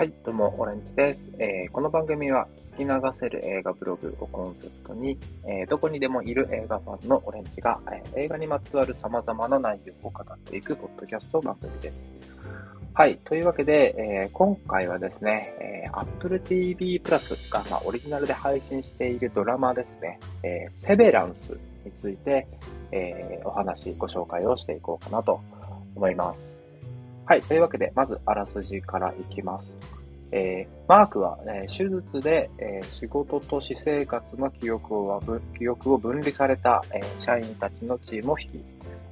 はい、どうも、オレンジです。えー、この番組は聞き流せる映画ブログをコンセプトに、えー、どこにでもいる映画ファンのオレンジが、えー、映画にまつわる様々な内容を語っていくポッドキャスト番組です。はい。というわけで、えー、今回はですね、えー、Apple TV プラスが、まあ、オリジナルで配信しているドラマですね、えー、セベランスについて、えー、お話、ご紹介をしていこうかなと思います。はい。というわけで、まず、あらすじからいきます。えー、マークは、えー、手術で、えー、仕事と私生活の記憶を記憶を分離された、え社員たちのチームを率い、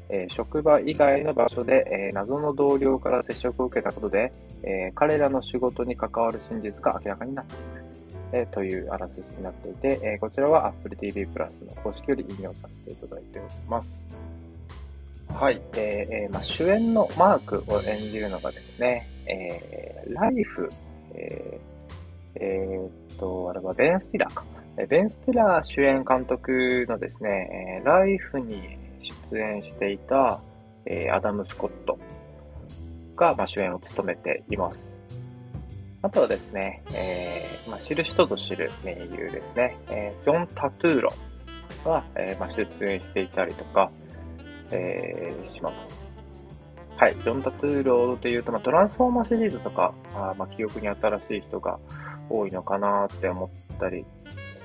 え職場以外の場所で、え謎の同僚から接触を受けたことで、え彼らの仕事に関わる真実が明らかになっている、えというあらすじになっていて、えこちらは Apple TV プラスの公式より引用させていただいております。はい。えーまあ、主演のマークを演じるのがですね、えー、ライフ、えー、えー、っと、あれはベン・スティラーか。ベン・スティラー主演監督のですね、ライフに出演していた、えー、アダム・スコットが、まあ、主演を務めています。あとはですね、えー、まあ、知る人ぞ知る名優ですね、えー、ジョン・タトゥーロが、えーまあ、出演していたりとか、えー、します。はい。ジョン・タトゥーロードというと、まあ、トランスフォーマーシリーズとか、あまあ、記憶に新しい人が多いのかなって思ったり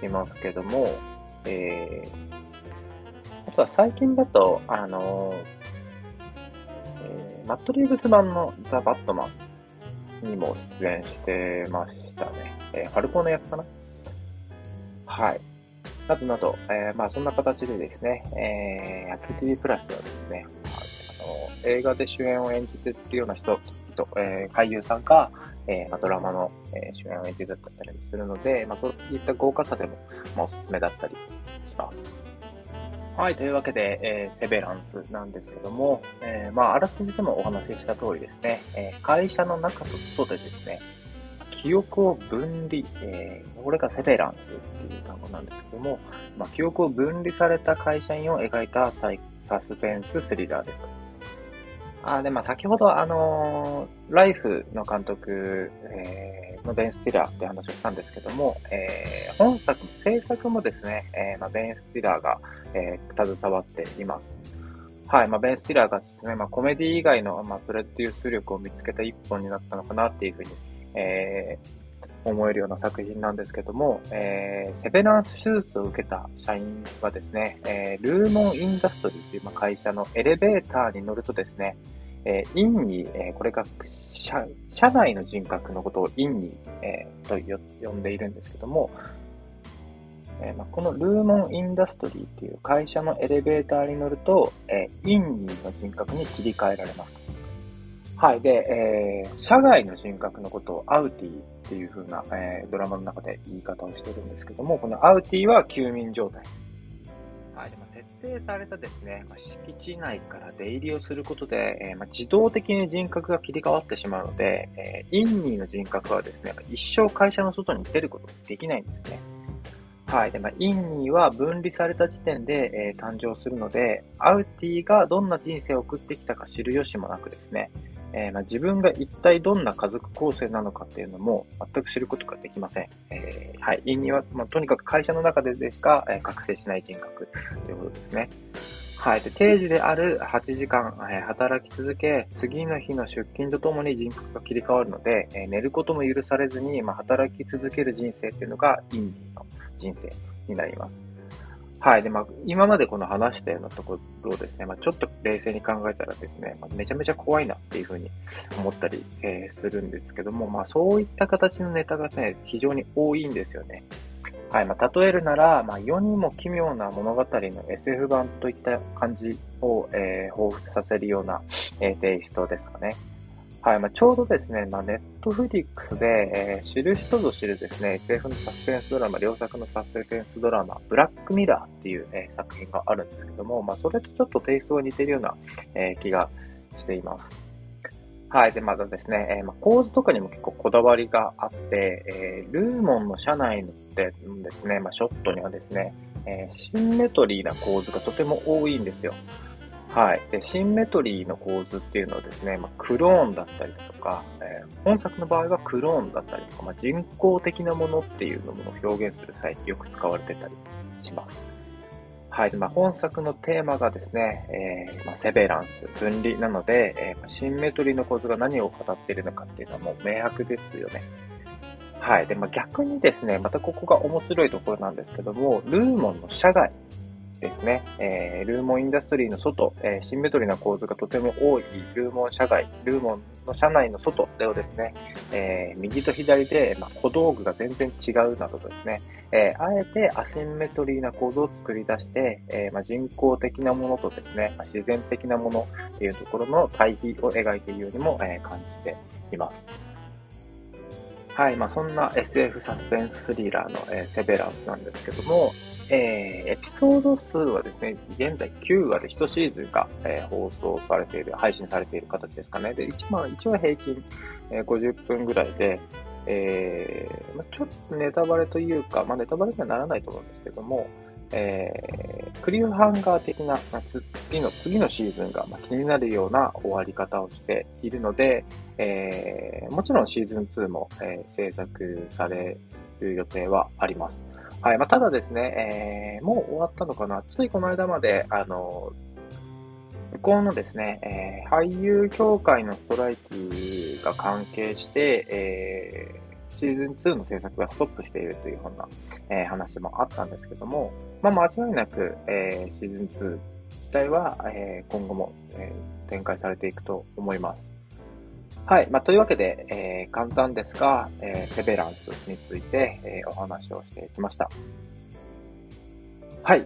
しますけども、えー、あとは最近だと、あのえー、マットリーブス版のザ・バットマンにも出演してましたね。えー、ファルコーの役かな？はい。などなど、えー、まあそんな形でですね、えー、Apple TV プラスではですね、あの映画で主演を演じているような人、人えー、俳優さんが、えーま、ドラマの、えー、主演を演じてたりするので、まあ、そういった豪華さでも、まあ、おすすめだったりします。はい、というわけで、えー、セベランスなんですけども、えー、まあ、あらすじでもお話しした通りですね、えー、会社の中と外でですね、記憶を分離、えー、これが severance っていう単語なんですけども、まあ、記憶を分離された会社員を描いたサスペンススリラーです。あで、まあ、先ほど、あのー、ライフの監督、えー、のベン・スティラーって話をしたんですけども、えー、本作制作もですね、えーまあ、ベン・スティラーが、えー、携わっています。はい。まあ、ベン・スティラーがですね、まあ、コメディ以外の、まあ、プロデュース力を見つけた一本になったのかなっていうふうにえー、思えるような作品なんですけども、えー、 severance 手術を受けた社員はですね、えー、ルーモンインダストリーという会社のエレベーターに乗るとですね、えー、 innie、えー、これが社社内の人格のことを innie、えー、と呼んでいるんですけども、えーま、このルーモンインダストリーっていう会社のエレベーターに乗ると、えー、 innie の人格に切り替えられます。はい。で、えー、社外の人格のことをアウティっていう風な、えー、ドラマの中で言い方をしてるんですけども、このアウティは休眠状態。はい。でも設定されたですね、まあ、敷地内から出入りをすることで、えー、まあ、自動的に人格が切り替わってしまうので、え、インニーの人格はですね、一生会社の外に出ることができないんですね。はい。で、まあ、インニーは分離された時点で、え、誕生するので、アウティがどんな人生を送ってきたか知る由もなくですね、えー、まあ、自分が一体どんな家族構成なのかっていうのも全く知ることができません。えー、はい。因には、まあ、とにかく会社の中でですが、えー、覚醒しない人格ということですね。はい。で、定時である8時間、え、働き続け、次の日の出勤とともに人格が切り替わるので、え、寝ることも許されずに、まあ、働き続ける人生っていうのがインディの人生になります。はい。で、まあ、今までこの話したようなところをですね、まあ、ちょっと冷静に考えたらですね、まあ、めちゃめちゃ怖いなっていうふうに思ったり、えー、するんですけども、まあ、そういった形のネタがね、非常に多いんですよね。はい。まあ、例えるなら、まあ、世にも奇妙な物語の SF 版といった感じを、えー、彷彿させるような、えー、テイストですかね。はい、まあ、ちょうどですね、まあ、ネットフリックスで、えー、知る人ぞ知るですね、SF のサスペンスドラマ、両作のサスペンスドラマ、ブラックミラーっていう、えー、作品があるんですけども、まあ、それとちょっとテイストが似てるような、えー、気がしています。はい。で、またですね、え、まあ、構図とかにも結構こだわりがあって、え、ルーモンの社内のですね、ま、ショットにはですね、え、シンメトリーな構図がとても多いんですよ。はい。で、シンメトリーの構図っていうのはですね、まあ、クローンだったりとか、えー、本作の場合はクローンだったりとか、まあ、人工的なものっていうのも表現する際によく使われてたりします。はい。まあ、本作のテーマがですね、えー、ま、セベランス、分離なので、えー、シンメトリーの構図が何を語っているのかっていうのはもう明白ですよね。はい。で、ま、逆にですね、またここが面白いところなんですけども、ルーモンの社外ですね、えー、ルーモンインダストリーの外、えー、シンメトリーな構図がとても多いルーモン社外、ルーモンの社内の外ではですね、えー、右と左で、まあ、小道具が全然違うなどですね、えあえてアシンメトリーな構図を作り出して、えまあ、人工的なものとですね、まあ、自然的なものっていうところの対比を描いているようにも、え感じています。はい、まあ、そんな SF サスペンススリラーの、えー、セベランスなんですけども、えー、エピソード数はですね、現在9話で1シーズンが、えー、放送されている、配信されている形ですかね。で、一番、一応平均、えー、50分ぐらいで、えーまあ、ちょっとネタバレというか、まあ、ネタバレにはならないと思うんですけども、えー、クリフハンガー的な、まあ、次の、次のシーズンが、ま、気になるような終わり方をしているので、えー、もちろんシーズン2も、えー、制作される予定はあります。はい。まあ、ただですね、えー、もう終わったのかなついこの間まで、あの、向こうのですね、えー、俳優協会のストライキが関係して、えー、シーズン2の制作がストップしているというような、えー、話もあったんですけども、まあ、間違いなく、えー、シーズン2自体は、えー、今後も、え、展開されていくと思います。はい。まあ、というわけで、えー、簡単ですが、えー、セベランスについて、えー、お話をしてきました。はい。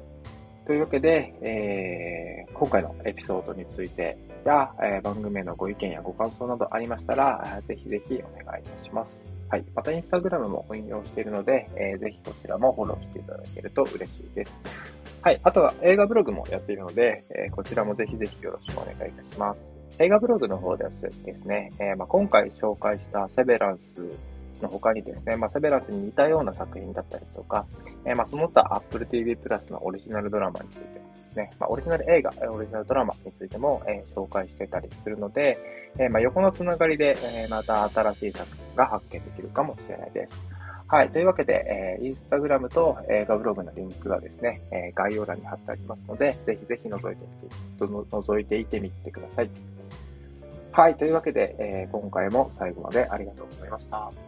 というわけで、え、今回のエピソードについてや、え、番組へのご意見やご感想などありましたら、ぜひぜひお願いいたします。はい。また、インスタグラムも運用しているので、えー、ぜひこちらもフォローしていただけると嬉しいです。はい。あとは映画ブログもやっているので、えー、こちらもぜひぜひよろしくお願いいたします。映画ブログの方ではですね、えー、まあ、今回紹介したセベランスの他にですね、まあ、セベランスに似たような作品だったりとか、えー、まあ、その他 Apple TV プラスのオリジナルドラマについてね、まあ、オリジナル映画、オリジナルドラマについても、えー、紹介してたりするので、えまあ、横のつながりで、えまた新しい作品が発見できるかもしれないです。はい。というわけで、えー、インスタグラムと映画ブログのリンクはですね、えー、概要欄に貼ってありますので、ぜひぜひ覗いてみて、覗いていてみてください。はい。というわけで、えー、今回も最後までありがとうございました。